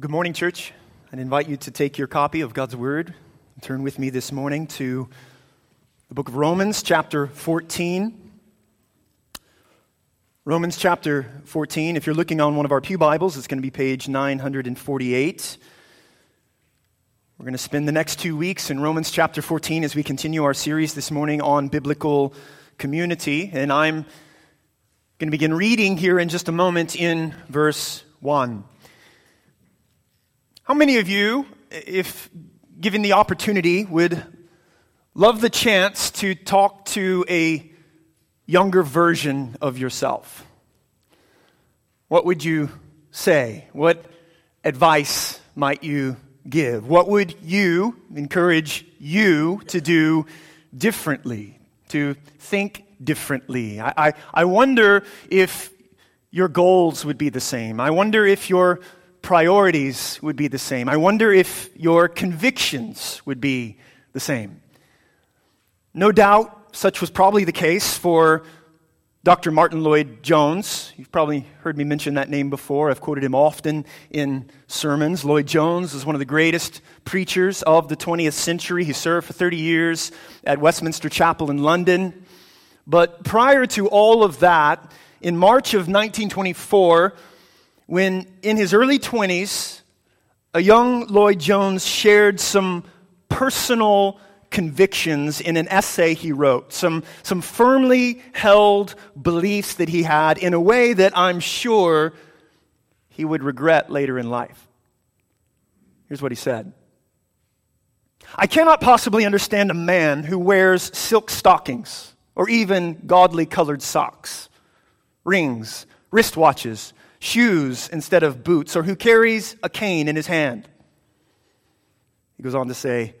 Good morning, church. I'd invite you to take your copy of God's Word and turn with me this morning to the book of Romans, chapter 14. Romans chapter 14. If you're looking on one of our Pew Bibles, it's going to be page 948. We're going to spend the next two weeks in Romans chapter 14 as we continue our series this morning on biblical community. And I'm going to begin reading here in just a moment in verse 1. How many of you, if given the opportunity, would love the chance to talk to a younger version of yourself? What would you say? What advice might you give? What would you encourage you to do differently, to think differently? I, I, I wonder if your goals would be the same. I wonder if your priorities would be the same. I wonder if your convictions would be the same. No doubt, such was probably the case for Dr. Martyn Lloyd-Jones. You've probably heard me mention that name before. I've quoted him often in sermons. Lloyd-Jones is one of the greatest preachers of the 20th century. He served for 30 years at Westminster Chapel in London. But prior to all of that, in March of 1924, when in his early 20s, a young Lloyd-Jones shared some personal convictions in an essay he wrote, some, some firmly held beliefs that he had in a way that I'm sure he would regret later in life. Here's what he said I cannot possibly understand a man who wears silk stockings or even gaudily colored socks, rings, wristwatches, shoes instead of boots, or who carries a cane in his hand. He goes on to say,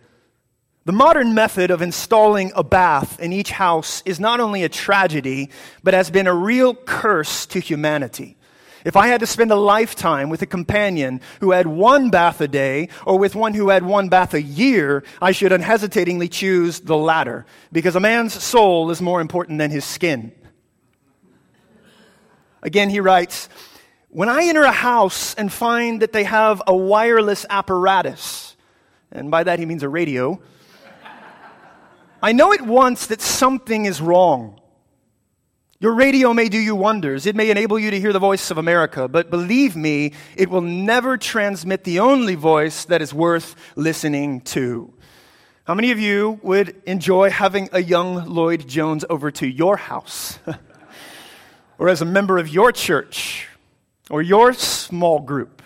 the modern method of installing a bath in each house is not only a tragedy, but has been a real curse to humanity. If I had to spend a lifetime with a companion who had one bath a day or with one who had one bath a year, I should unhesitatingly choose the latter because a man's soul is more important than his skin. Again, he writes, when I enter a house and find that they have a wireless apparatus, and by that he means a radio, I know at once that something is wrong. Your radio may do you wonders. It may enable you to hear the voice of America, but believe me, it will never transmit the only voice that is worth listening to. How many of you would enjoy having a young Lloyd-Jones over to your house? or as a member of your church? Or your small group.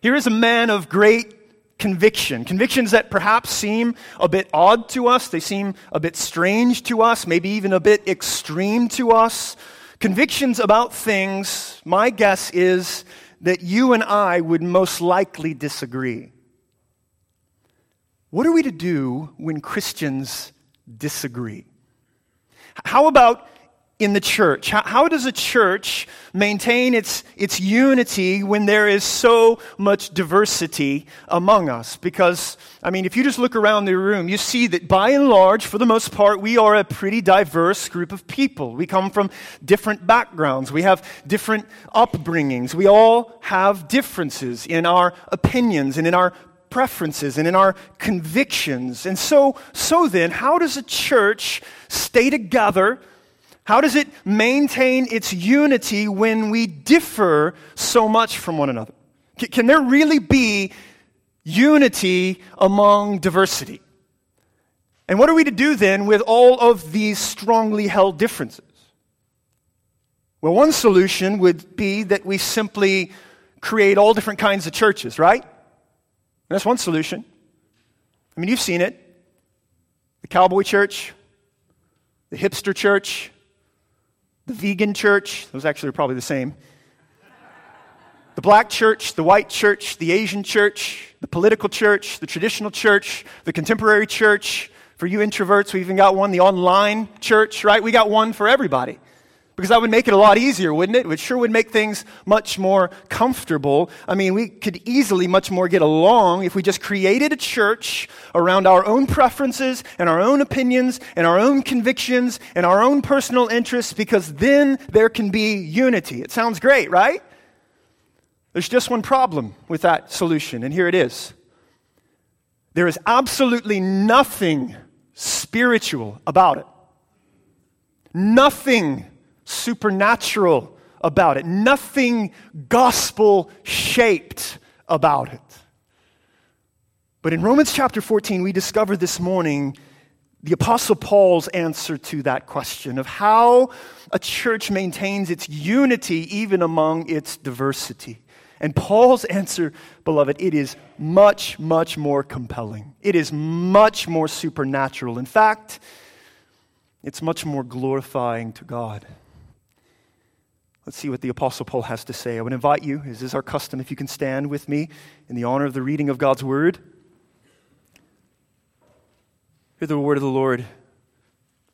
Here is a man of great conviction. Convictions that perhaps seem a bit odd to us, they seem a bit strange to us, maybe even a bit extreme to us. Convictions about things, my guess is that you and I would most likely disagree. What are we to do when Christians disagree? How about in the church? How, how, does a church maintain its, its unity when there is so much diversity among us? Because, I mean, if you just look around the room, you see that by and large, for the most part, we are a pretty diverse group of people. We come from different backgrounds, we have different upbringings, we all have differences in our opinions and in our preferences and in our convictions. And so, so then, how does a church stay together? How does it maintain its unity when we differ so much from one another? Can there really be unity among diversity? And what are we to do then with all of these strongly held differences? Well, one solution would be that we simply create all different kinds of churches, right? That's one solution. I mean, you've seen it the cowboy church, the hipster church, the vegan church, those actually are probably the same. The black church, the white church, the Asian church, the political church, the traditional church, the contemporary church. For you introverts, we even got one, the online church, right? We got one for everybody. Because that would make it a lot easier, wouldn't it? It sure would make things much more comfortable. I mean, we could easily much more get along if we just created a church around our own preferences and our own opinions and our own convictions and our own personal interests, because then there can be unity. It sounds great, right? There's just one problem with that solution, and here it is. There is absolutely nothing spiritual about it. Nothing supernatural about it. Nothing gospel shaped about it. But in Romans chapter 14, we discover this morning the Apostle Paul's answer to that question of how a church maintains its unity even among its diversity. And Paul's answer, beloved, it is much, much more compelling. It is much more supernatural. In fact, it's much more glorifying to God. Let's see what the Apostle Paul has to say. I would invite you, as is our custom, if you can stand with me in the honor of the reading of God's Word. Hear the word of the Lord.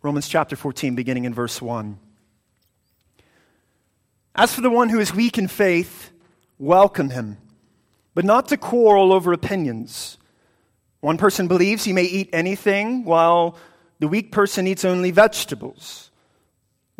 Romans chapter 14, beginning in verse 1. As for the one who is weak in faith, welcome him, but not to quarrel over opinions. One person believes he may eat anything, while the weak person eats only vegetables.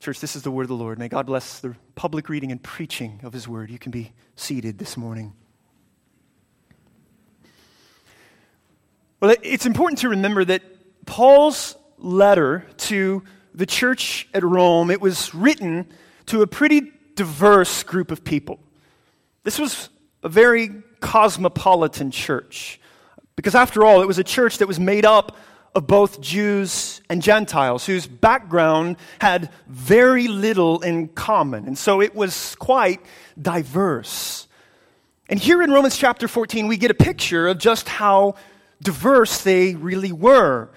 Church, this is the word of the Lord. May God bless the public reading and preaching of his word. You can be seated this morning. Well, it's important to remember that Paul's letter to the church at Rome, it was written to a pretty diverse group of people. This was a very cosmopolitan church. Because after all, it was a church that was made up of both Jews and Gentiles whose background had very little in common. And so it was quite diverse. And here in Romans chapter 14, we get a picture of just how diverse they really were.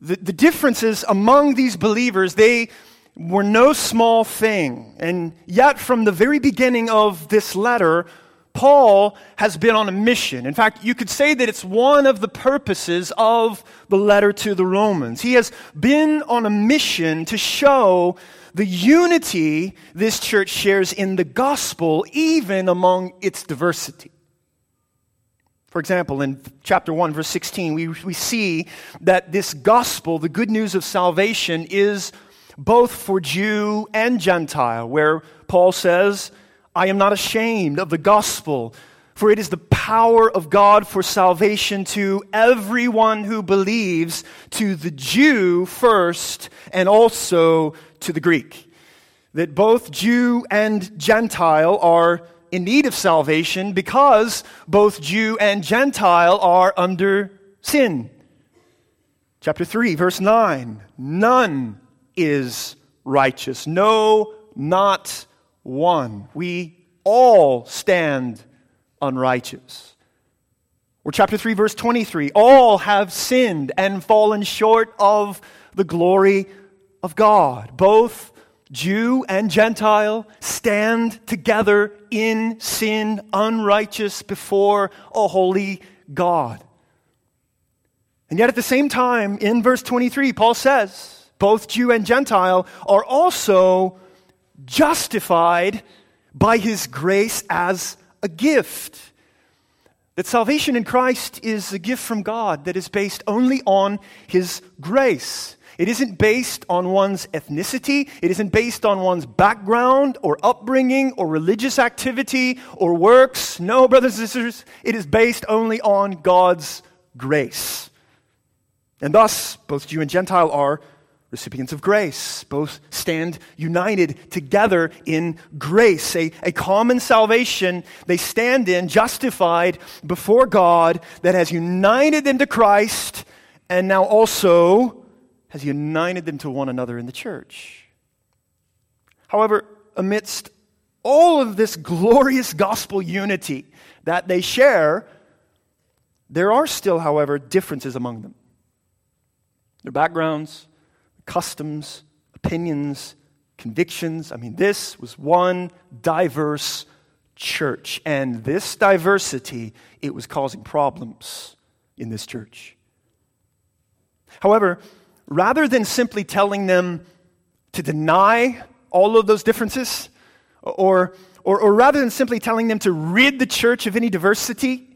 The, the differences among these believers, they were no small thing. And yet, from the very beginning of this letter, Paul has been on a mission. In fact, you could say that it's one of the purposes of the letter to the Romans. He has been on a mission to show the unity this church shares in the gospel, even among its diversity. For example, in chapter 1, verse 16, we, we see that this gospel, the good news of salvation, is both for Jew and Gentile, where Paul says, I am not ashamed of the gospel, for it is the power of God for salvation to everyone who believes, to the Jew first, and also to the Greek. That both Jew and Gentile are in need of salvation because both Jew and Gentile are under sin. Chapter 3, verse 9 None is righteous. No, not one. We all stand unrighteous. Or chapter 3, verse 23 All have sinned and fallen short of the glory of God. Both Jew and Gentile stand together in sin, unrighteous before a holy God. And yet, at the same time, in verse 23, Paul says both Jew and Gentile are also justified by his grace as a gift. That salvation in Christ is a gift from God that is based only on His grace. It isn't based on one's ethnicity. It isn't based on one's background or upbringing or religious activity or works. No, brothers and sisters, it is based only on God's grace. And thus, both Jew and Gentile are recipients of grace. Both stand united together in grace, a, a common salvation they stand in, justified before God, that has united them to Christ and now also has united them to one another in the church. However, amidst all of this glorious gospel unity that they share, there are still, however, differences among them. Their backgrounds, customs, opinions, convictions. I mean, this was one diverse church. And this diversity, it was causing problems in this church. However, rather than simply telling them to deny all of those differences, or, or, or, rather than simply telling them to rid the church of any diversity,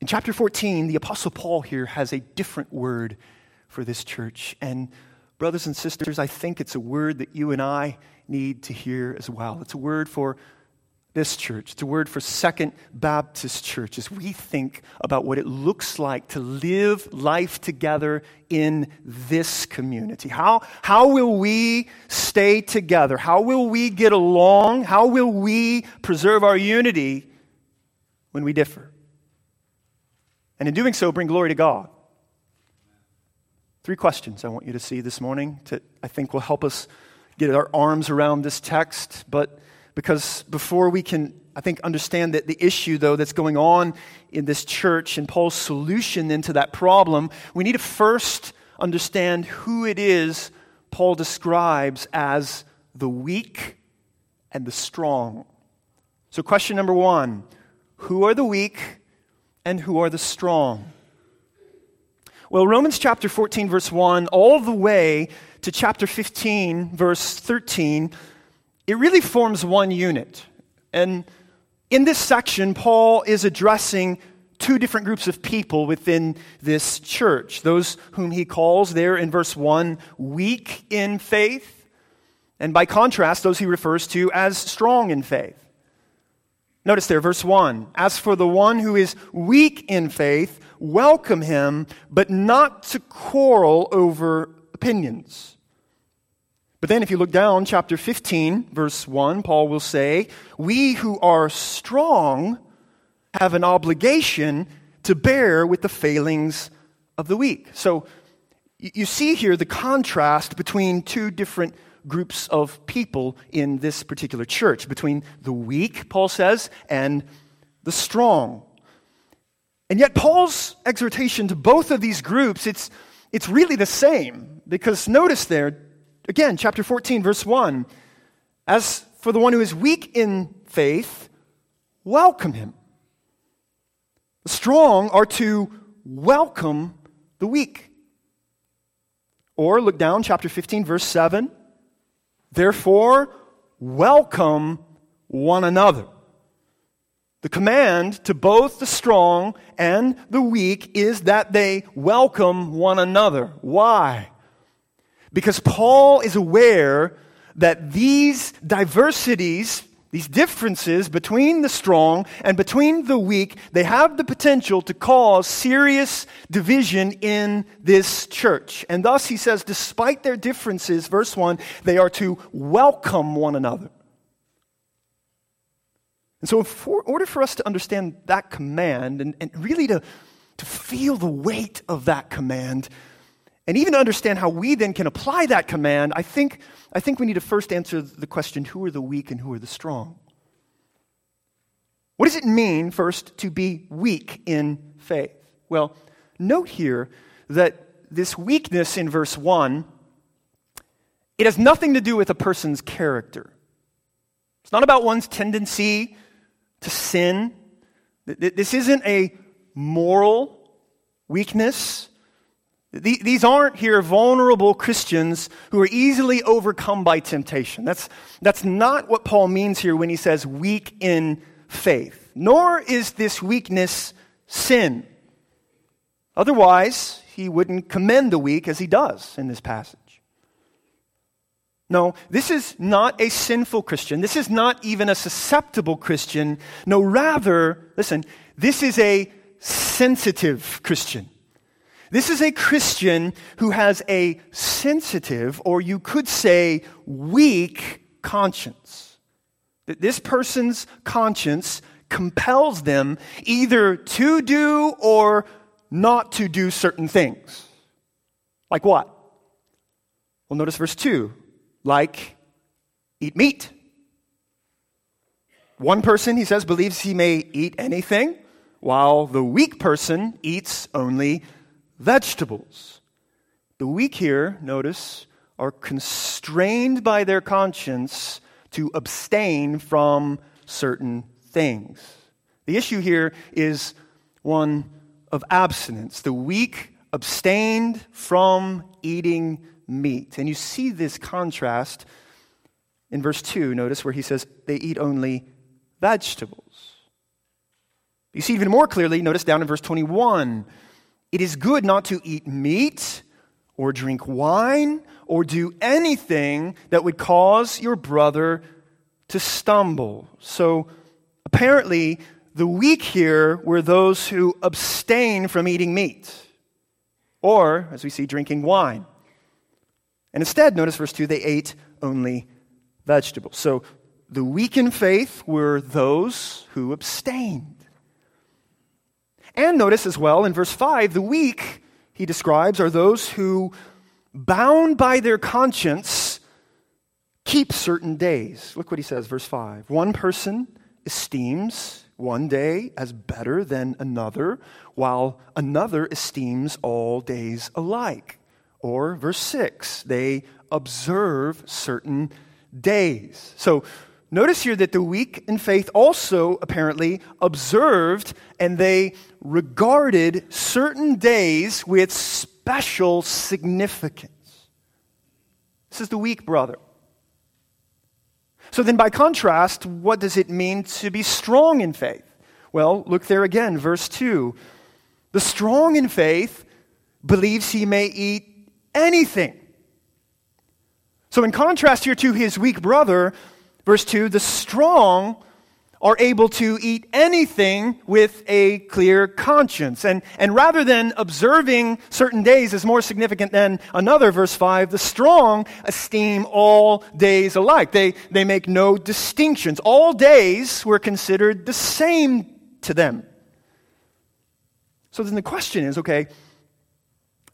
in chapter 14, the Apostle Paul here has a different word for this church. And, brothers and sisters, I think it's a word that you and I need to hear as well. It's a word for this church. It's a word for Second Baptist Church as we think about what it looks like to live life together in this community. How, how will we stay together? How will we get along? How will we preserve our unity when we differ? And in doing so, bring glory to God. Three questions I want you to see this morning that I think will help us get our arms around this text, but because before we can, I think, understand that the issue, though, that's going on in this church and Paul's solution into that problem, we need to first understand who it is Paul describes as the weak and the strong. So, question number one Who are the weak and who are the strong? Well, Romans chapter 14, verse 1, all the way to chapter 15, verse 13, it really forms one unit. And in this section, Paul is addressing two different groups of people within this church. Those whom he calls there in verse 1 weak in faith, and by contrast, those he refers to as strong in faith. Notice there, verse 1 As for the one who is weak in faith, welcome him, but not to quarrel over opinions. But then, if you look down, chapter 15, verse 1, Paul will say, We who are strong have an obligation to bear with the failings of the weak. So you see here the contrast between two different groups of people in this particular church between the weak, Paul says, and the strong. And yet, Paul's exhortation to both of these groups, it's, it's really the same. Because notice there, Again, chapter 14, verse 1. As for the one who is weak in faith, welcome him. The strong are to welcome the weak. Or look down, chapter 15, verse 7. Therefore, welcome one another. The command to both the strong and the weak is that they welcome one another. Why? Because Paul is aware that these diversities, these differences between the strong and between the weak, they have the potential to cause serious division in this church. And thus he says, despite their differences, verse 1, they are to welcome one another. And so, in order for us to understand that command and, and really to, to feel the weight of that command, and even to understand how we then can apply that command, I think, I think we need to first answer the question who are the weak and who are the strong? What does it mean, first, to be weak in faith? Well, note here that this weakness in verse 1, it has nothing to do with a person's character. It's not about one's tendency to sin. This isn't a moral weakness. These aren't here vulnerable Christians who are easily overcome by temptation. That's, that's not what Paul means here when he says weak in faith. nor is this weakness sin. Otherwise, he wouldn't commend the weak as he does in this passage. No, this is not a sinful Christian. This is not even a susceptible Christian. No, rather, listen, this is a sensitive Christian. This is a Christian who has a sensitive, or you could say weak, conscience. That this person's conscience compels them either to do or not to do certain things. Like what? Well, notice verse 2 like eat meat. One person, he says, believes he may eat anything, while the weak person eats only vegetables. The weak here, notice, are constrained by their conscience to abstain from certain things. The issue here is one of abstinence. The weak abstained from eating meat. And you see this contrast in verse 2, notice where he says they eat only vegetables. You see even more clearly, notice down in verse 21 it is good not to eat meat or drink wine or do anything that would cause your brother to stumble. So apparently, the weak here were those who abstain from eating meat, or, as we see, drinking wine. And instead, notice verse 2, they ate only vegetables. So the weak in faith were those who abstained. And notice as well in verse 5, the weak, he describes, are those who, bound by their conscience, keep certain days. Look what he says, verse 5. One person esteems one day as better than another, while another esteems all days alike. Or, verse 6, they observe certain days. So, notice here that the weak in faith also apparently observed and they regarded certain days with special significance. This is the weak brother. So, then by contrast, what does it mean to be strong in faith? Well, look there again, verse 2. The strong in faith believes he may eat anything. So, in contrast here to his weak brother, verse 2, the strong are able to eat anything with a clear conscience. And, and rather than observing certain days as more significant than another, verse 5, the strong esteem all days alike. They, they make no distinctions. All days were considered the same to them. So then the question is okay,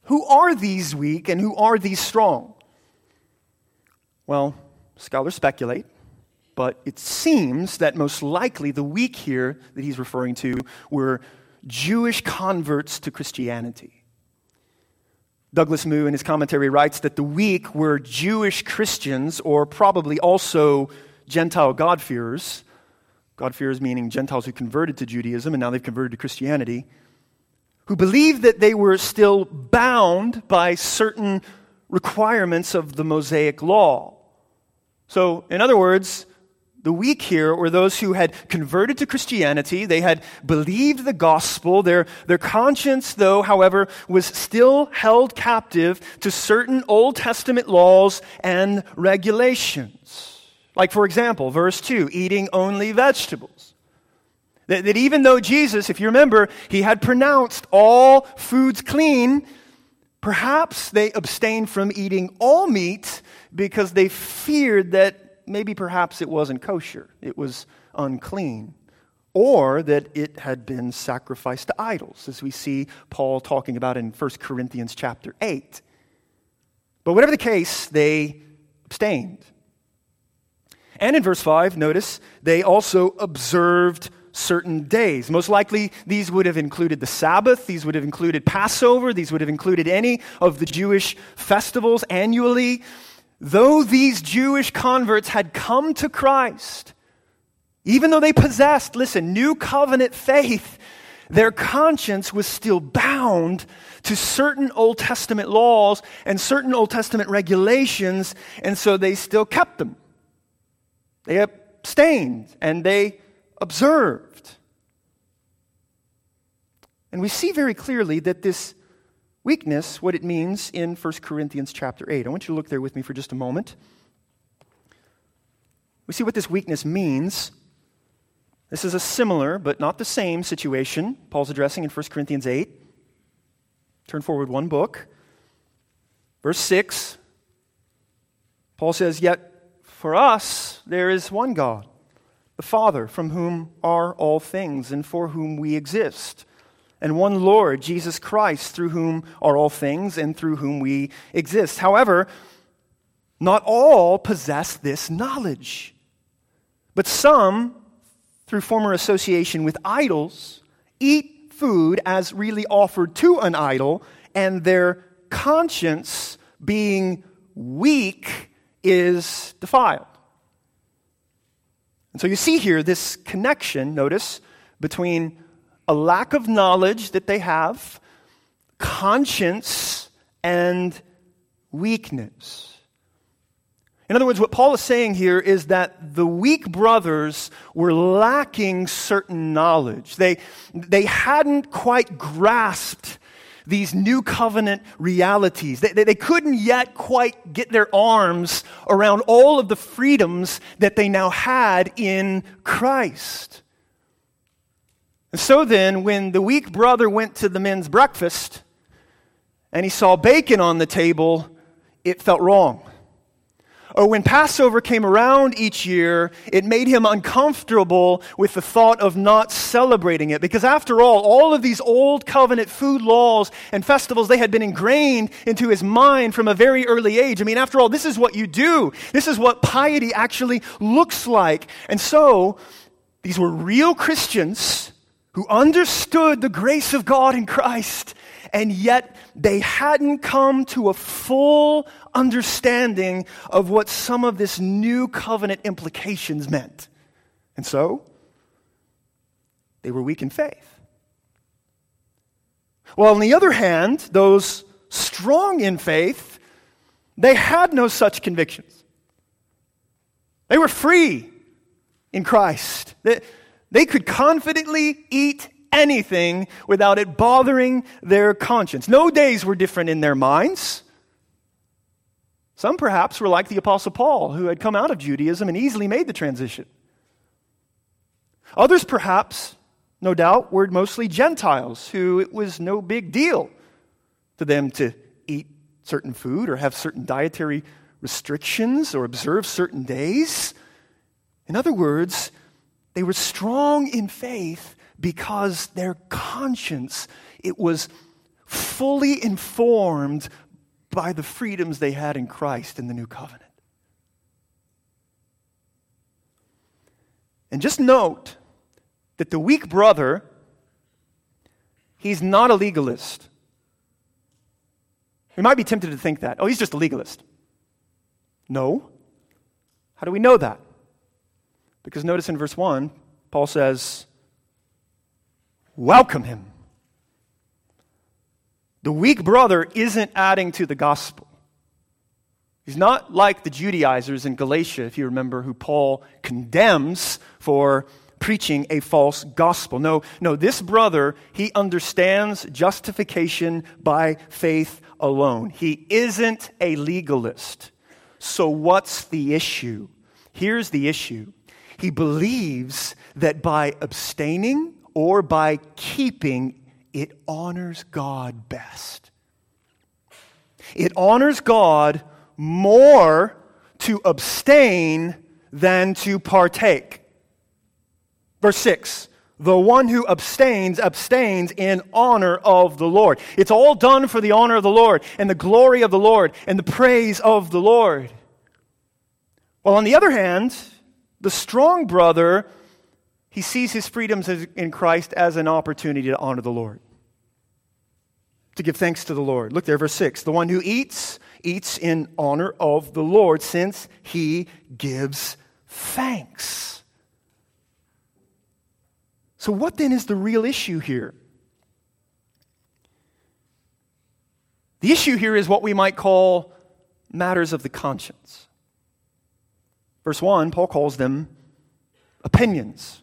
who are these weak and who are these strong? Well, scholars speculate, but it seems that most likely the weak here that he's referring to were Jewish converts to Christianity. Douglas Moo, in his commentary, writes that the weak were Jewish Christians, or probably also Gentile God-fearers. God-fearers meaning Gentiles who converted to Judaism and now they've converted to Christianity who believed that they were still bound by certain requirements of the Mosaic law. So, in other words, the weak here were those who had converted to Christianity. They had believed the gospel. Their, their conscience, though, however, was still held captive to certain Old Testament laws and regulations. Like, for example, verse 2 eating only vegetables. That, that even though Jesus, if you remember, he had pronounced all foods clean, perhaps they abstained from eating all meat because they feared that maybe perhaps it wasn't kosher, it was unclean, or that it had been sacrificed to idols, as we see Paul talking about in 1 Corinthians chapter 8. But whatever the case, they abstained. And in verse 5, notice, they also observed certain days. Most likely, these would have included the Sabbath, these would have included Passover, these would have included any of the Jewish festivals annually. Though these Jewish converts had come to Christ, even though they possessed, listen, new covenant faith, their conscience was still bound to certain Old Testament laws and certain Old Testament regulations, and so they still kept them. They abstained and they observed. And we see very clearly that this weakness, what it means in 1 Corinthians chapter 8. I want you to look there with me for just a moment. We see what this weakness means. This is a similar, but not the same situation Paul's addressing in 1 Corinthians 8. Turn forward one book. Verse 6. Paul says, Yet for us there is one God, the Father, from whom are all things and for whom we exist and one Lord, Jesus Christ, through whom are all things and through whom we exist. However, not all possess this knowledge, but some, through former association with idols, eat food as really offered to an idol, and their conscience, being weak, is defiled. And so you see here this connection, notice, between a lack of knowledge that they have, conscience, and weakness. In other words, what Paul is saying here is that the weak brothers were lacking certain knowledge. They, they hadn't quite grasped these new covenant realities. They, they, they, couldn't yet quite get their arms around all of the freedoms that they now had in Christ. And so then, when the weak brother went to the men's breakfast and he saw bacon on the table, it felt wrong. Or when Passover came around each year, it made him uncomfortable with the thought of not celebrating it. Because after all, all of these old covenant food laws and festivals, they had been ingrained into his mind from a very early age. I mean, after all, this is what you do. This is what piety actually looks like. And so, these were real Christians who understood the grace of God in Christ, and yet they hadn't come to a full understanding of what some of this new covenant implications meant. And so, they were weak in faith. Well, on the other hand, those strong in faith, they had no such convictions. They were free in Christ. They, they could confidently eat anything without it bothering their conscience. No days were different in their minds. Some perhaps were like the Apostle Paul, who had come out of Judaism and easily made the transition. Others, perhaps, no doubt, were mostly Gentiles, who it was no big deal to them to eat certain food or have certain dietary restrictions or observe certain days. In other words, they were strong in faith because their conscience it was fully informed by the freedoms they had in Christ in the new covenant. And just note that the weak brother he's not a legalist. We might be tempted to think that. Oh, he's just a legalist. No. How do we know that? Because notice in verse 1, Paul says, Welcome him. The weak brother isn't adding to the gospel. He's not like the Judaizers in Galatia, if you remember, who Paul condemns for preaching a false gospel. No, no, this brother, he understands justification by faith alone. He isn't a legalist. So, what's the issue? Here's the issue he believes that by abstaining or by keeping, it honors God best. It honors God more to abstain than to partake. Verse 6 The one who abstains, abstains in honor of the Lord. It's all done for the honor of the Lord and the glory of the Lord and the praise of the Lord. Well, on the other hand, the strong brother, he sees his freedoms in Christ as an opportunity to honor the Lord, to give thanks to the Lord. Look there, verse 6. The one who eats, eats in honor of the Lord, since he gives thanks. So, what then is the real issue here? The issue here is what we might call matters of the conscience. Verse 1, Paul calls them opinions.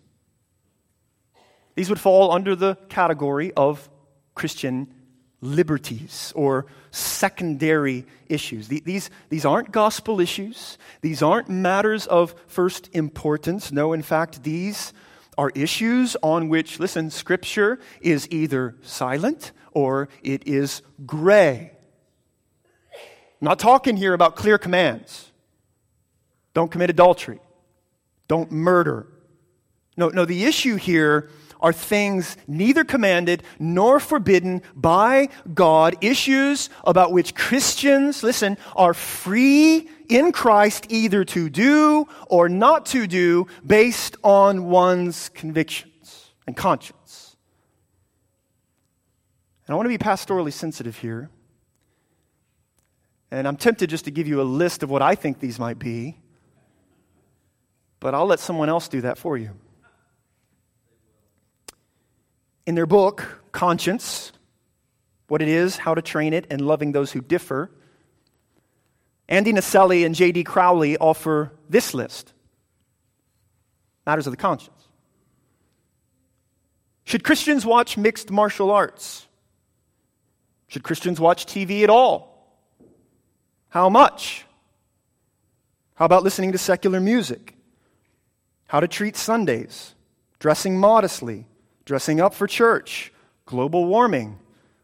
These would fall under the category of Christian liberties or secondary issues. These, these aren't gospel issues. These aren't matters of first importance. No, in fact, these are issues on which, listen, Scripture is either silent or it is gray. I'm not talking here about clear commands. Don't commit adultery. Don't murder. No, no, the issue here are things neither commanded nor forbidden by God, issues about which Christians, listen, are free in Christ either to do or not to do based on one's convictions and conscience. And I want to be pastorally sensitive here. And I'm tempted just to give you a list of what I think these might be, but I'll let someone else do that for you. In their book, Conscience, what it is, how to train it, and loving those who differ, Andy Naselli and J.D. Crowley offer this list matters of the conscience. Should Christians watch mixed martial arts? Should Christians watch TV at all? How much? How about listening to secular music? How to treat Sundays? Dressing modestly? dressing up for church, global warming,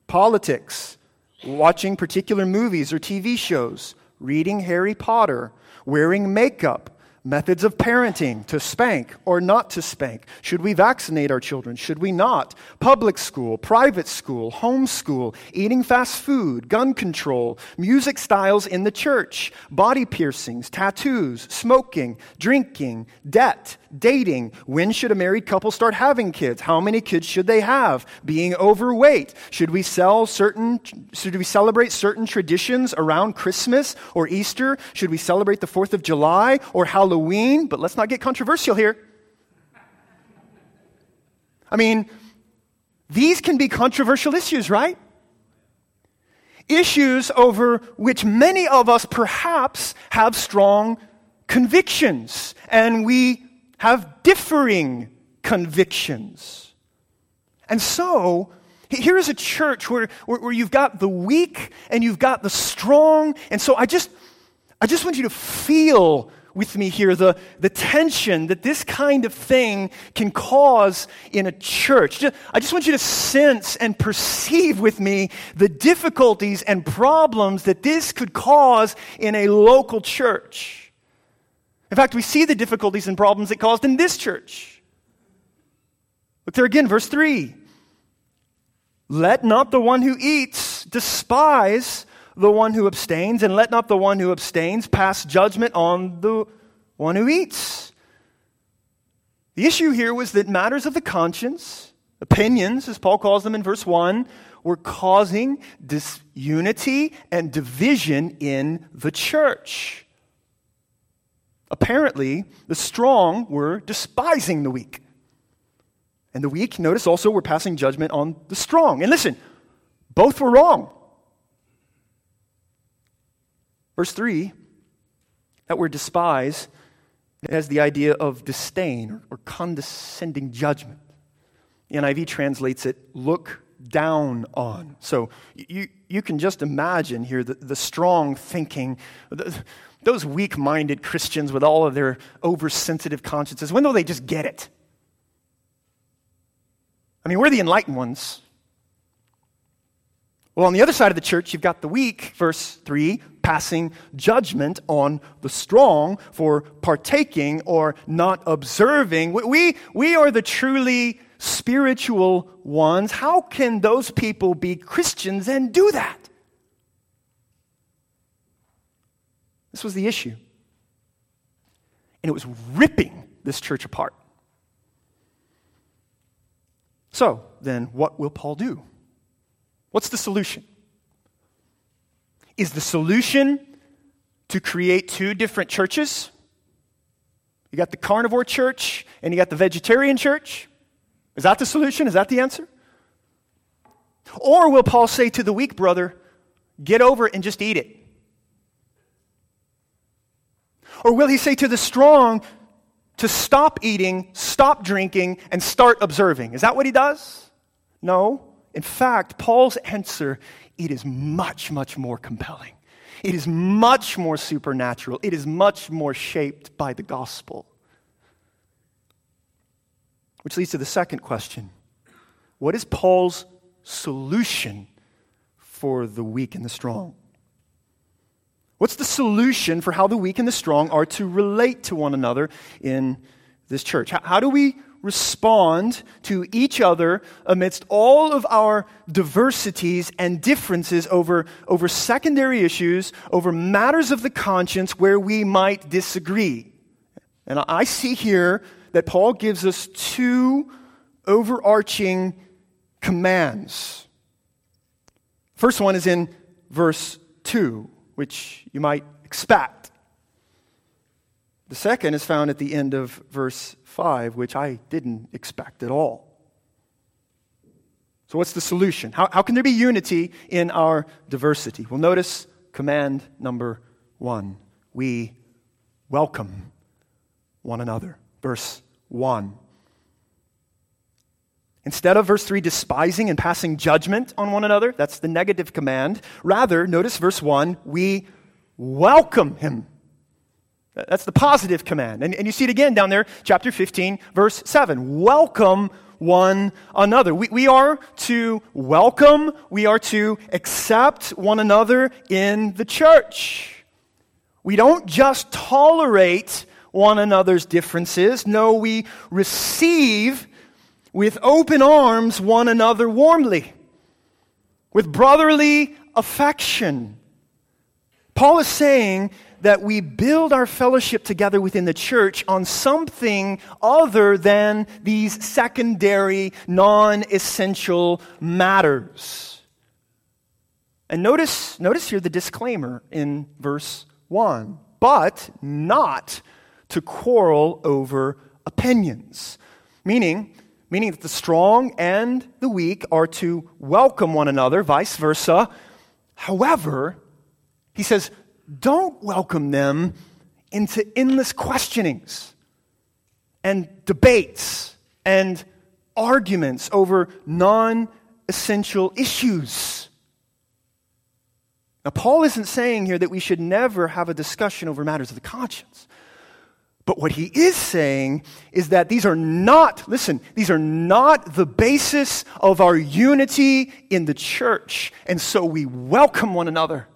politics, watching particular movies or TV shows, reading Harry Potter, wearing makeup, Methods of parenting to spank or not to spank. Should we vaccinate our children? Should we not? Public school, private school, homeschool, eating fast food, gun control, music styles in the church, body piercings, tattoos, smoking, drinking, debt, dating. When should a married couple start having kids? How many kids should they have? Being overweight. Should we sell certain should we celebrate certain traditions around Christmas or Easter? Should we celebrate the 4th of July or Halloween? Halloween, but let's not get controversial here. I mean, these can be controversial issues, right? Issues over which many of us perhaps have strong convictions, and we have differing convictions. And so, here is a church where, where, where, you've got the weak and you've got the strong. And so I just, I just want you to feel with me here the, the tension that this kind of thing can cause in a church. I just want you to sense and perceive with me the difficulties and problems that this could cause in a local church. In fact, we see the difficulties and problems it caused in this church. Look there again, verse 3. Let not the one who eats despise the one who abstains, and let not the one who abstains pass judgment on the one who eats. The issue here was that matters of the conscience, opinions, as Paul calls them in verse 1, were causing disunity and division in the church. Apparently, the strong were despising the weak. And the weak, notice also, were passing judgment on the strong. And listen, both were wrong. Verse 3, that word despise has the idea of disdain or condescending judgment. The NIV translates it look down on. So you, you can just imagine here the, the strong thinking, the, those weak minded Christians with all of their oversensitive consciences, when will they just get it? I mean, we're the enlightened ones. Well, on the other side of the church, you've got the weak, verse 3, passing judgment on the strong for partaking or not observing. We, we are the truly spiritual ones. How can those people be Christians and do that? This was the issue. And it was ripping this church apart. So, then, what will Paul do? What's the solution? Is the solution to create two different churches? You got the carnivore church and you got the vegetarian church? Is that the solution? Is that the answer? Or will Paul say to the weak brother, get over it and just eat it? Or will he say to the strong to stop eating, stop drinking, and start observing? Is that what he does? No. In fact, Paul's answer, it is much, much more compelling. It is much more supernatural. It is much more shaped by the gospel. Which leads to the second question What is Paul's solution for the weak and the strong? What's the solution for how the weak and the strong are to relate to one another in this church? How, how do we respond to each other amidst all of our diversities and differences over, over secondary issues, over matters of the conscience where we might disagree. And I see here that Paul gives us two overarching commands. First one is in verse 2, which you might expect. The second is found at the end of verse 5, which I didn't expect at all. So, what's the solution? How, how can there be unity in our diversity? Well, notice command number one we welcome one another. Verse 1. Instead of verse 3, despising and passing judgment on one another, that's the negative command. Rather, notice verse 1, we welcome him. That's the positive command. And, and you see it again down there, chapter 15, verse 7. Welcome one another. We, we are to welcome, we are to accept one another in the church. We don't just tolerate one another's differences. No, we receive with open arms one another warmly, with brotherly affection. Paul is saying that we build our fellowship together within the church on something other than these secondary, non essential matters. And notice, notice here the disclaimer in verse 1 but not to quarrel over opinions. Meaning, meaning that the strong and the weak are to welcome one another, vice versa. However, he says, don't welcome them into endless questionings and debates and arguments over non essential issues. Now, Paul isn't saying here that we should never have a discussion over matters of the conscience. But what he is saying is that these are not, listen, these are not the basis of our unity in the church. And so we welcome one another.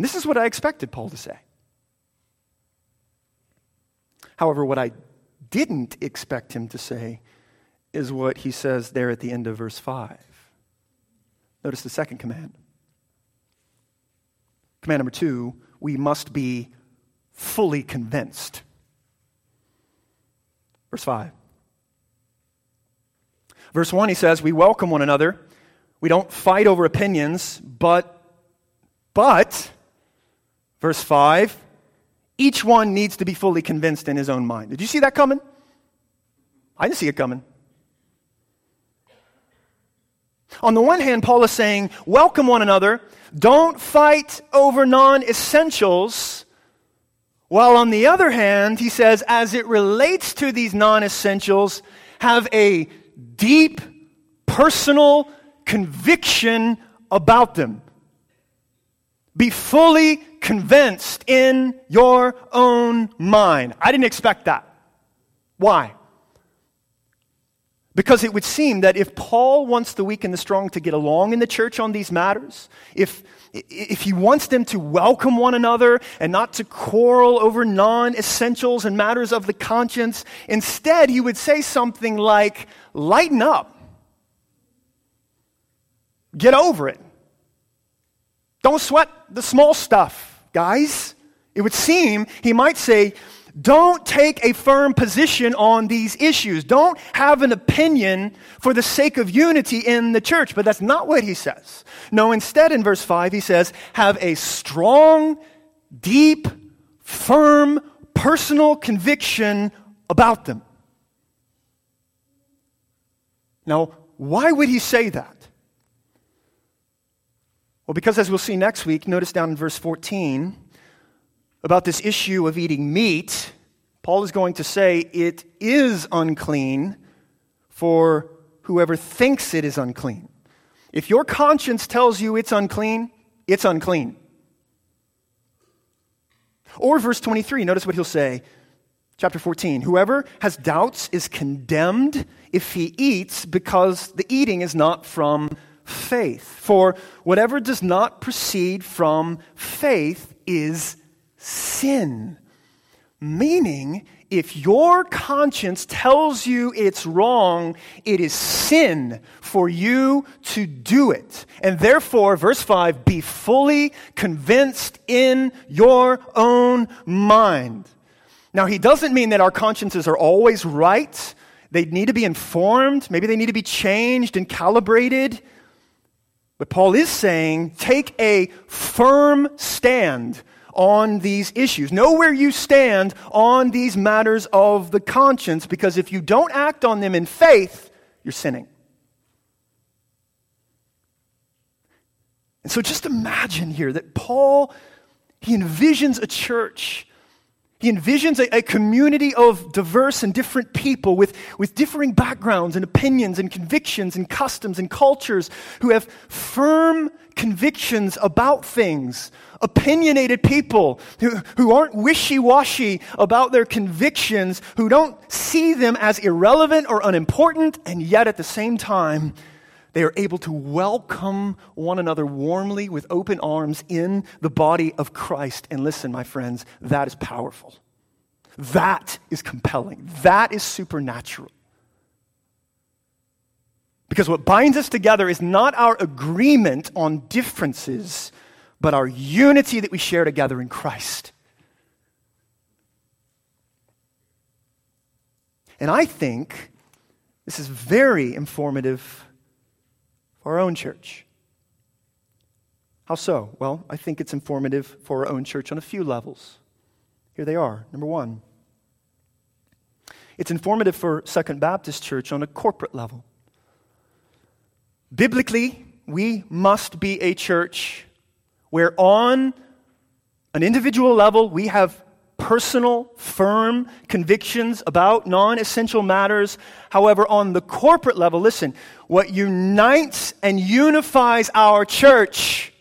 And this is what I expected Paul to say. However, what I didn't expect him to say is what he says there at the end of verse 5. Notice the second command. Command number two we must be fully convinced. Verse 5. Verse 1, he says, We welcome one another. We don't fight over opinions, but, but, Verse 5 each one needs to be fully convinced in his own mind. Did you see that coming? I didn't see it coming. On the one hand, Paul is saying, welcome one another, don't fight over non essentials. While on the other hand, he says, as it relates to these non essentials, have a deep personal conviction about them. Be fully convinced in your own mind. I didn't expect that. Why? Because it would seem that if Paul wants the weak and the strong to get along in the church on these matters, if, if he wants them to welcome one another and not to quarrel over non essentials and matters of the conscience, instead he would say something like, lighten up, get over it. Don't sweat the small stuff, guys. It would seem he might say, don't take a firm position on these issues. Don't have an opinion for the sake of unity in the church. But that's not what he says. No, instead, in verse 5, he says, have a strong, deep, firm, personal conviction about them. Now, why would he say that? Well, because as we'll see next week, notice down in verse 14 about this issue of eating meat, Paul is going to say it is unclean for whoever thinks it is unclean. If your conscience tells you it's unclean, it's unclean. Or verse 23, notice what he'll say. Chapter 14 Whoever has doubts is condemned if he eats because the eating is not from faith. For whatever does not proceed from faith is sin. Meaning, if your conscience tells you it's wrong, it is sin for you to do it. And therefore, verse 5, be fully convinced in your own mind. Now, he doesn't mean that our consciences are always right. They need to be informed. Maybe they need to be changed and calibrated. But Paul is saying take a firm stand on these issues. Know where you stand on these matters of the conscience, because if you don't act on them in faith, you're sinning. And so just imagine here that Paul, he envisions a church he envisions a, a, community of diverse and different people with, with differing backgrounds and opinions and convictions and customs and cultures who have firm convictions about things, opinionated people who, who aren't wishy washy about their convictions, who don't see them as irrelevant or unimportant, and yet at the same time, they are able to welcome one another warmly with open arms in the body of Christ. And listen, my friends, that is powerful. That is compelling. That is supernatural. Because what binds us together is not our agreement on differences, but our unity that we share together in Christ. And I think this is very informative for our own church. How so? Well, I think it's informative for our own church on a few levels. Here they are. Number one, it's informative for Second Baptist Church on a corporate level. Biblically, we must be a church where, on an individual level, we have personal, firm convictions about non essential matters. However, on the corporate level, listen, what unites and unifies our church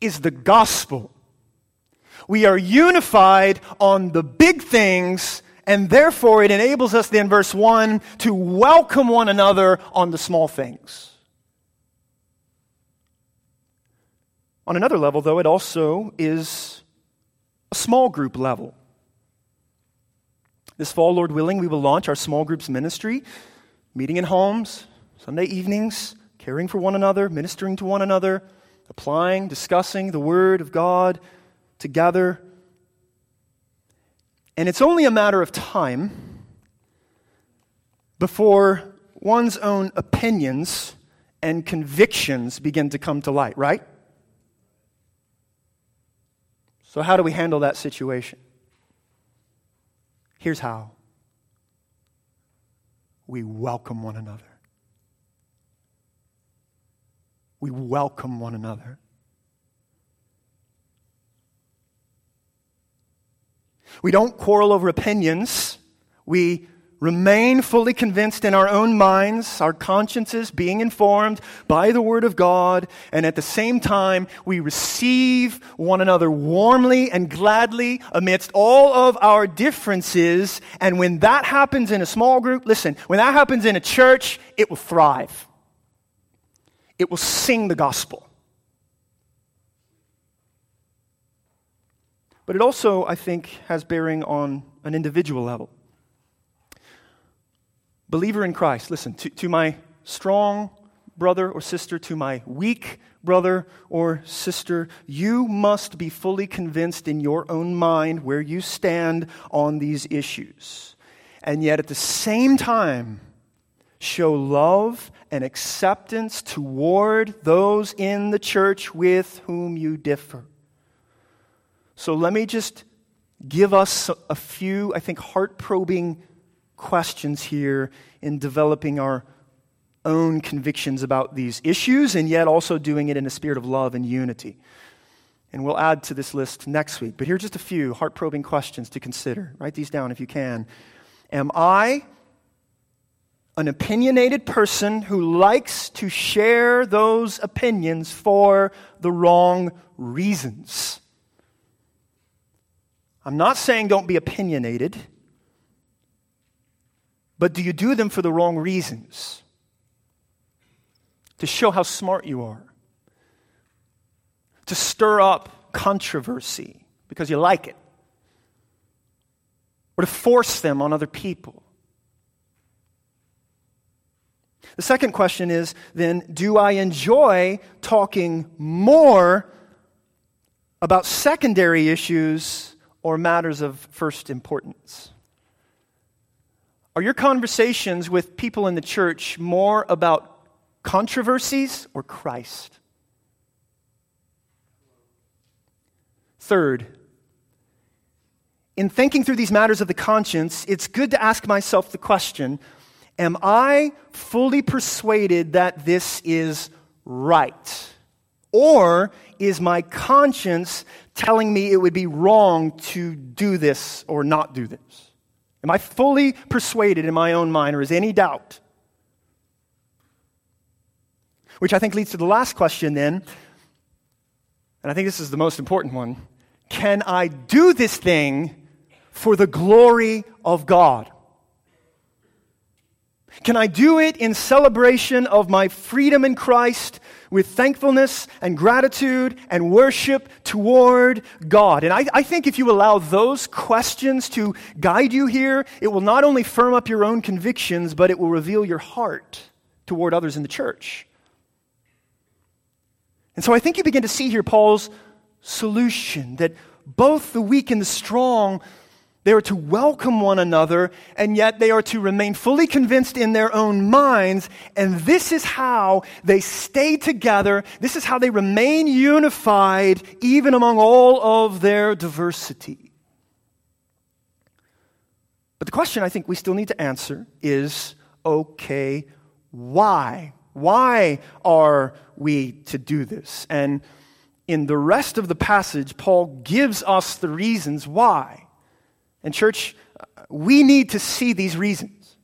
is the gospel. We are unified on the big things, and therefore it enables us, then, verse 1, to welcome one another on the small things. On another level, though, it also is a small group level. This fall, Lord willing, we will launch our small groups ministry, meeting in homes, Sunday evenings, caring for one another, ministering to one another, applying, discussing the Word of God together. And it's only a matter of time before one's own opinions and convictions begin to come to light, right? So, how do we handle that situation? Here's how we welcome one another. We welcome one another. We don't quarrel over opinions. We remain fully convinced in our own minds, our consciences being informed by the Word of God, and at the same time, we receive one another warmly and gladly amidst all of our differences. And when that happens in a small group, listen, when that happens in a church, it will thrive. It will sing the gospel. But it also, I think, has bearing on an individual level believer in Christ, listen, to, to my strong brother or sister, to my weak brother or sister, you must be fully convinced in your own mind where you stand on these issues. And yet, at the same time, show love and acceptance toward those in the church with whom you differ. So, let me just give us a few, I think, heart probing questions here in developing our own convictions about these issues and yet also doing it in a spirit of love and unity. And we'll add to this list next week. But here are just a few heart probing questions to consider. Write these down if you can. Am I an opinionated person who likes to share those opinions for the wrong reasons. I'm not saying don't be opinionated, but do you do them for the wrong reasons? To show how smart you are, to stir up controversy because you like it, or to force them on other people. The second question is then, do I enjoy talking more about secondary issues or matters of first importance? Are your conversations with people in the church more about controversies or Christ? Third, in thinking through these matters of the conscience, it's good to ask myself the question Am I fully persuaded that this is right? Or is my conscience telling me it would be wrong to do this or not do this? Am I fully persuaded in my own mind, or is any doubt? Which I think leads to the last question then, and I think this is the most important one. Can I do this thing for the glory of God? Can I do it in celebration of my freedom in Christ with thankfulness and gratitude and worship toward God? And I, I, think if you allow those questions to guide you here, it will not only firm up your own convictions, but it will reveal your heart toward others in the church. And so I think you begin to see here Paul's solution that both the weak and the strong they are to welcome one another, and yet they are to remain fully convinced in their own minds. And this is how they stay together. This is how they remain unified, even among all of their diversity. But the question I think we still need to answer is okay, why? Why are we to do this? And in the rest of the passage, Paul gives us the reasons why. And, church, we need to see these reasons.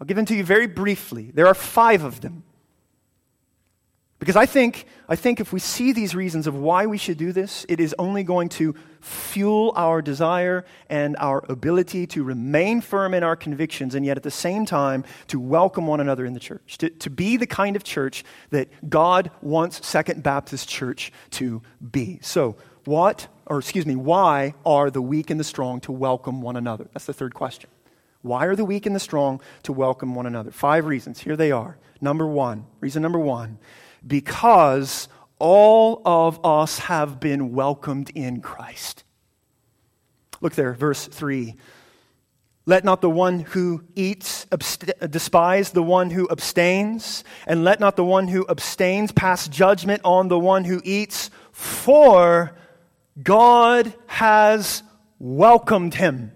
I'll give them to you very briefly. There are five of them. Because I think, I think if we see these reasons of why we should do this, it is only going to fuel our desire and our ability to remain firm in our convictions and yet at the same time to welcome one another in the church, to, to be the kind of church that God wants Second Baptist Church to be. So, what, or excuse me, why are the weak and the strong to welcome one another? That's the third question. Why are the weak and the strong to welcome one another? Five reasons. Here they are. Number one, reason number one, because all of us have been welcomed in Christ. Look there, verse 3. Let not the one who eats abst- despise the one who abstains, and let not the one who abstains pass judgment on the one who eats, for God has welcomed him.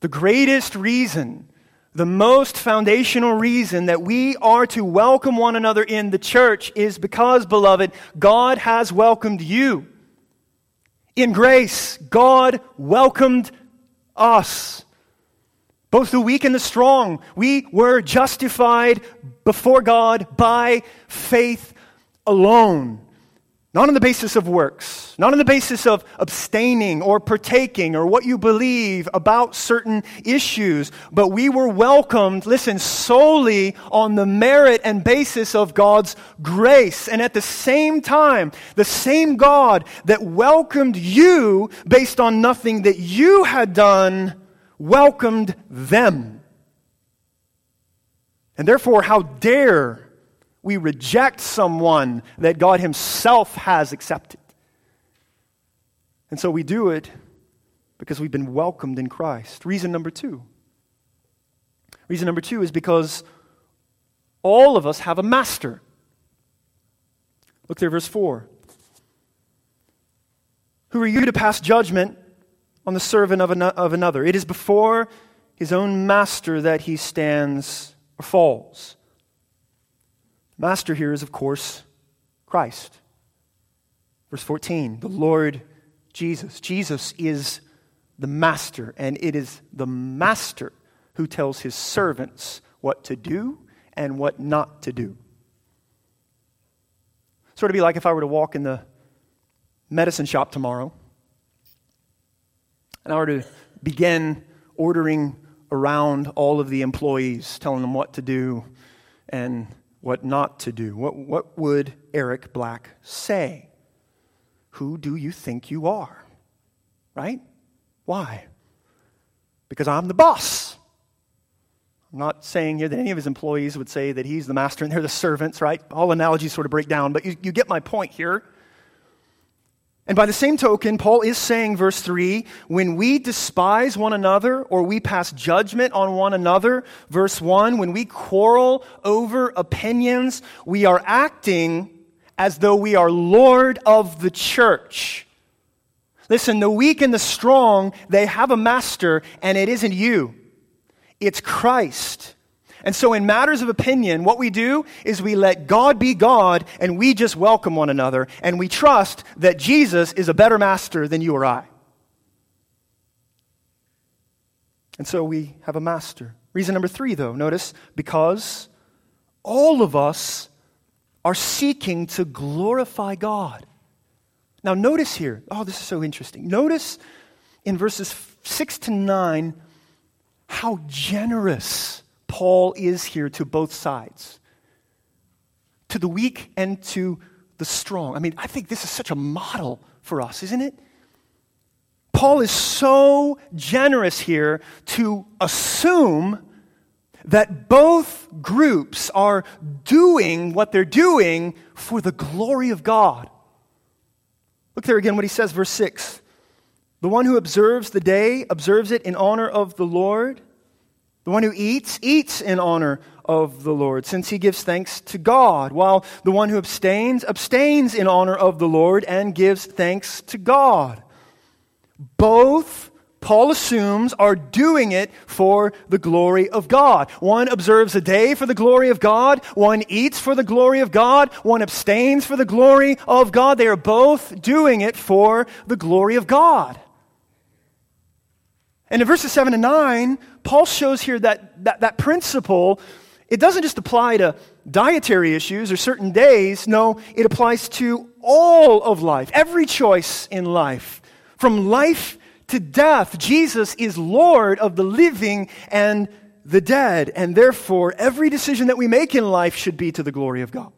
The greatest reason, the most foundational reason that we are to welcome one another in the church is because, beloved, God has welcomed you. In grace, God welcomed us. Both the weak and the strong. We were justified before God by faith alone. Not on the basis of works, not on the basis of abstaining or partaking or what you believe about certain issues, but we were welcomed, listen, solely on the merit and basis of God's grace. And at the same time, the same God that welcomed you based on nothing that you had done welcomed them. And therefore, how dare we reject someone that God Himself has accepted. And so we do it because we've been welcomed in Christ. Reason number two. Reason number two is because all of us have a master. Look there, verse 4. Who are you to pass judgment on the servant of, an- of another? It is before his own master that he stands or falls. Master here is, of course, Christ. Verse 14, the Lord Jesus. Jesus is the master, and it is the master who tells his servants what to do and what not to do. Sort of be like if I were to walk in the medicine shop tomorrow and I were to begin ordering around all of the employees, telling them what to do and what not to do. What, what would Eric Black say? Who do you think you are? Right? Why? Because I'm the boss. I'm not saying here that any of his employees would say that he's the master and they're the servants, right? All analogies sort of break down, but you, you get my point here. And by the same token, Paul is saying, verse 3, when we despise one another or we pass judgment on one another, verse 1, when we quarrel over opinions, we are acting as though we are Lord of the church. Listen, the weak and the strong, they have a master, and it isn't you, it's Christ. And so, in matters of opinion, what we do is we let God be God and we just welcome one another and we trust that Jesus is a better master than you or I. And so we have a master. Reason number three, though, notice, because all of us are seeking to glorify God. Now, notice here, oh, this is so interesting. Notice in verses 6 to 9 how generous Paul is here to both sides to the weak and to the strong. I mean, I think this is such a model for us, isn't it? Paul is so generous here to assume that both groups are doing what they're doing for the glory of God. Look there again what he says, verse 6. The one who observes the day observes it in honor of the Lord. The one who eats, eats in honor of the Lord, since he gives thanks to God, while the one who abstains, abstains in honor of the Lord and gives thanks to God. Both, Paul assumes, are doing it for the glory of God. One observes a day for the glory of God, one eats for the glory of God, one abstains for the glory of God. They are both doing it for the glory of God. And in verses 7 and 9, Paul shows here that, that that principle, it doesn't just apply to dietary issues or certain days. No, it applies to all of life, every choice in life. From life to death, Jesus is Lord of the living and the dead. And therefore, every decision that we make in life should be to the glory of God.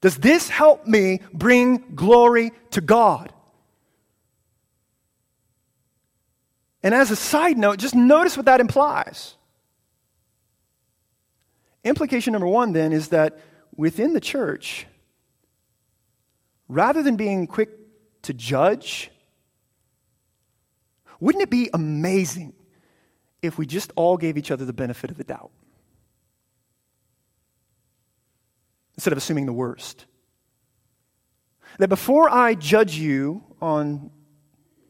Does this help me bring glory to God? And as a side note, just notice what that implies. Implication number one, then, is that within the church, rather than being quick to judge, wouldn't it be amazing if we just all gave each other the benefit of the doubt? Instead of assuming the worst. That before I judge you on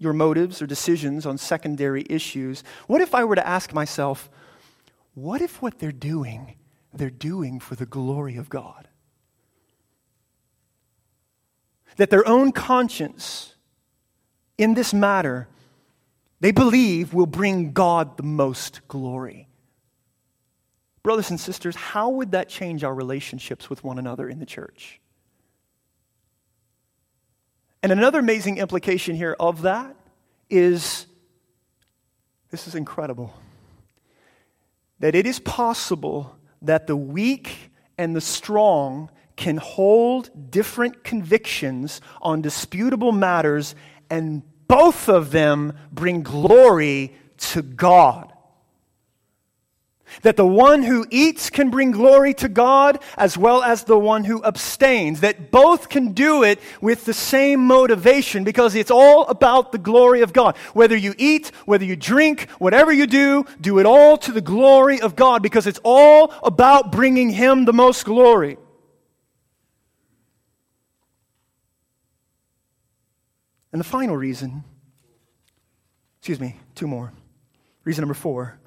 your motives or decisions on secondary issues, what if I were to ask myself, what if what they're doing, they're doing for the glory of God? That their own conscience in this matter, they believe will bring God the most glory. Brothers and sisters, how would that change our relationships with one another in the church? And another amazing implication here of that is this is incredible that it is possible that the weak and the strong can hold different convictions on disputable matters, and both of them bring glory to God. That the one who eats can bring glory to God as well as the one who abstains. That both can do it with the same motivation because it's all about the glory of God. Whether you eat, whether you drink, whatever you do, do it all to the glory of God because it's all about bringing Him the most glory. And the final reason, excuse me, two more. Reason number four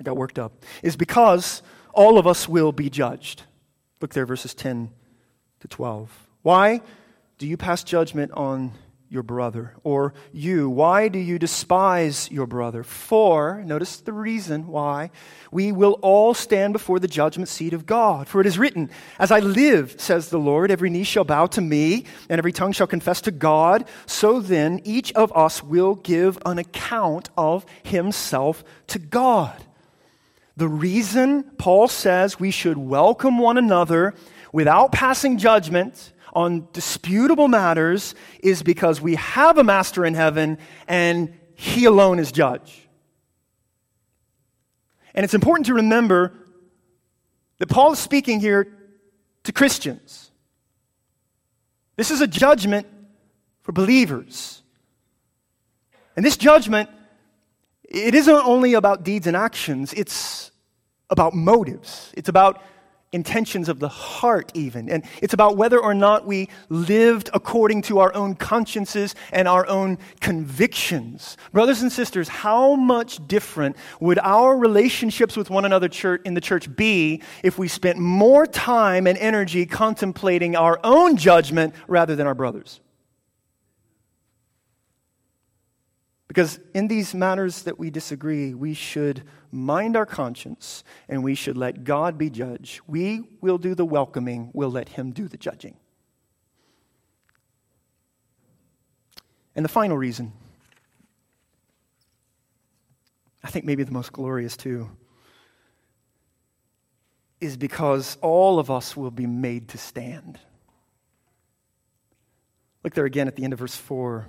I got worked up, is because all of us will be judged. Look there, verses 10 to 12. Why do you pass judgment on your brother? Or you, why do you despise your brother? For, notice the reason why, we will all stand before the judgment seat of God. For it is written, As I live, says the Lord, every knee shall bow to me, and every tongue shall confess to God. So then, each of us will give an account of himself to God. The reason Paul says we should welcome one another without passing judgment on disputable matters is because we have a master in heaven and he alone is judge. And it's important to remember that Paul is speaking here to Christians. This is a judgment for believers. And this judgment, it isn't only about deeds and actions, it's about motives. It's about intentions of the heart, even. And it's about whether or not we lived according to our own consciences and our own convictions. Brothers and sisters, how much different would our relationships with one another church, in the church be if we spent more time and energy contemplating our own judgment rather than our brothers? Because in these matters that we disagree, we should mind our conscience and we should let God be judge. We will do the welcoming, we'll let Him do the judging. And the final reason, I think maybe the most glorious too, is because all of us will be made to stand. Look there again at the end of verse 4.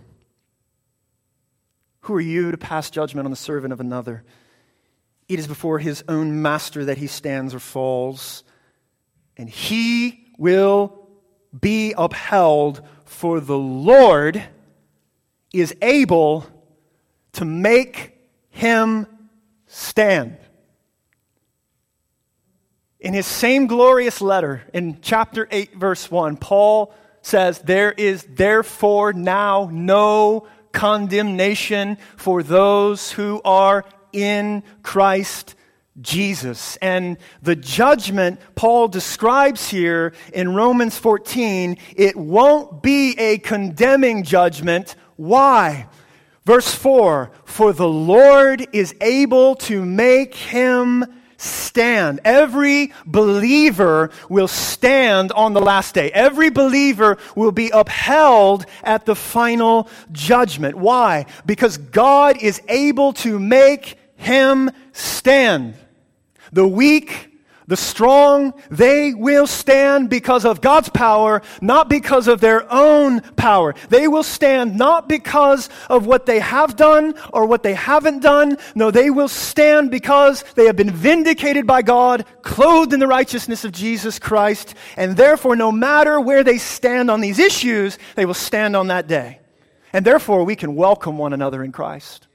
Who are you to pass judgment on the servant of another? It is before his own master that he stands or falls, and he will be upheld, for the Lord is able to make him stand. In his same glorious letter, in chapter 8, verse 1, Paul says, There is therefore now no condemnation for those who are in Christ Jesus. And the judgment Paul describes here in Romans 14, it won't be a condemning judgment. Why? Verse 4 For the Lord is able to make him stand. Every believer will stand on the last day. Every believer will be upheld at the final judgment. Why? Because God is able to make him stand. The weak the strong, they will stand because of God's power, not because of their own power. They will stand not because of what they have done or what they haven't done. No, they will stand because they have been vindicated by God, clothed in the righteousness of Jesus Christ, and therefore, no matter where they stand on these issues, they will stand on that day. And therefore, we can welcome one another in Christ.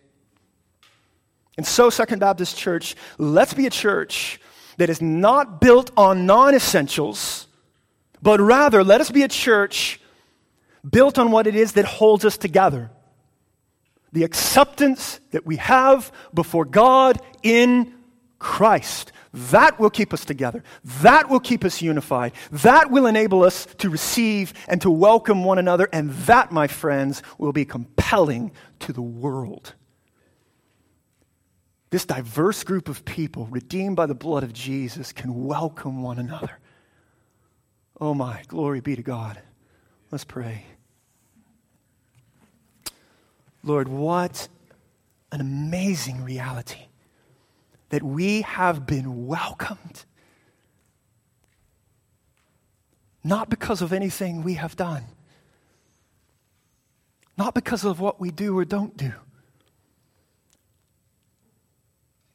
And so, Second Baptist Church, let's be a church that is not built on non essentials, but rather let us be a church built on what it is that holds us together the acceptance that we have before God in Christ. That will keep us together. That will keep us unified. That will enable us to receive and to welcome one another. And that, my friends, will be compelling to the world. This diverse group of people, redeemed by the blood of Jesus, can welcome one another. Oh my, glory be to God. Let's pray. Lord, what an amazing reality that we have been welcomed. Not because of anything we have done, not because of what we do or don't do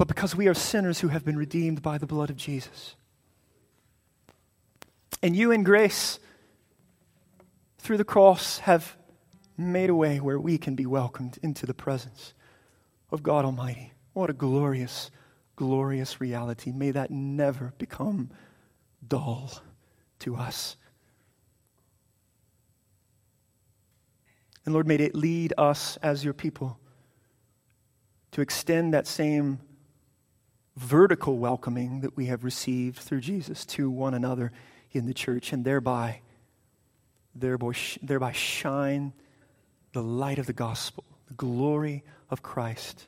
but because we are sinners who have been redeemed by the blood of Jesus. And you, in grace, through the cross, have made a way where we can be welcomed into the presence of God Almighty. What a glorious, glorious reality. May that never become dull to us. And Lord, may it lead us as your people to extend that same vertical welcoming that we have received through Jesus to one another in the church, and thereby, thereby, thereby shine the light of the gospel, the glory of Christ,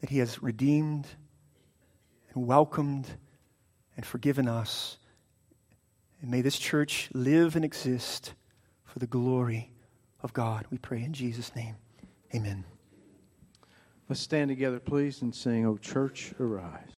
that He has redeemed and welcomed and forgiven us. And may this church live and exist for the glory of God. We pray in Jesus' name. Amen. Let's stand together, please, and sing, O Church, Arise.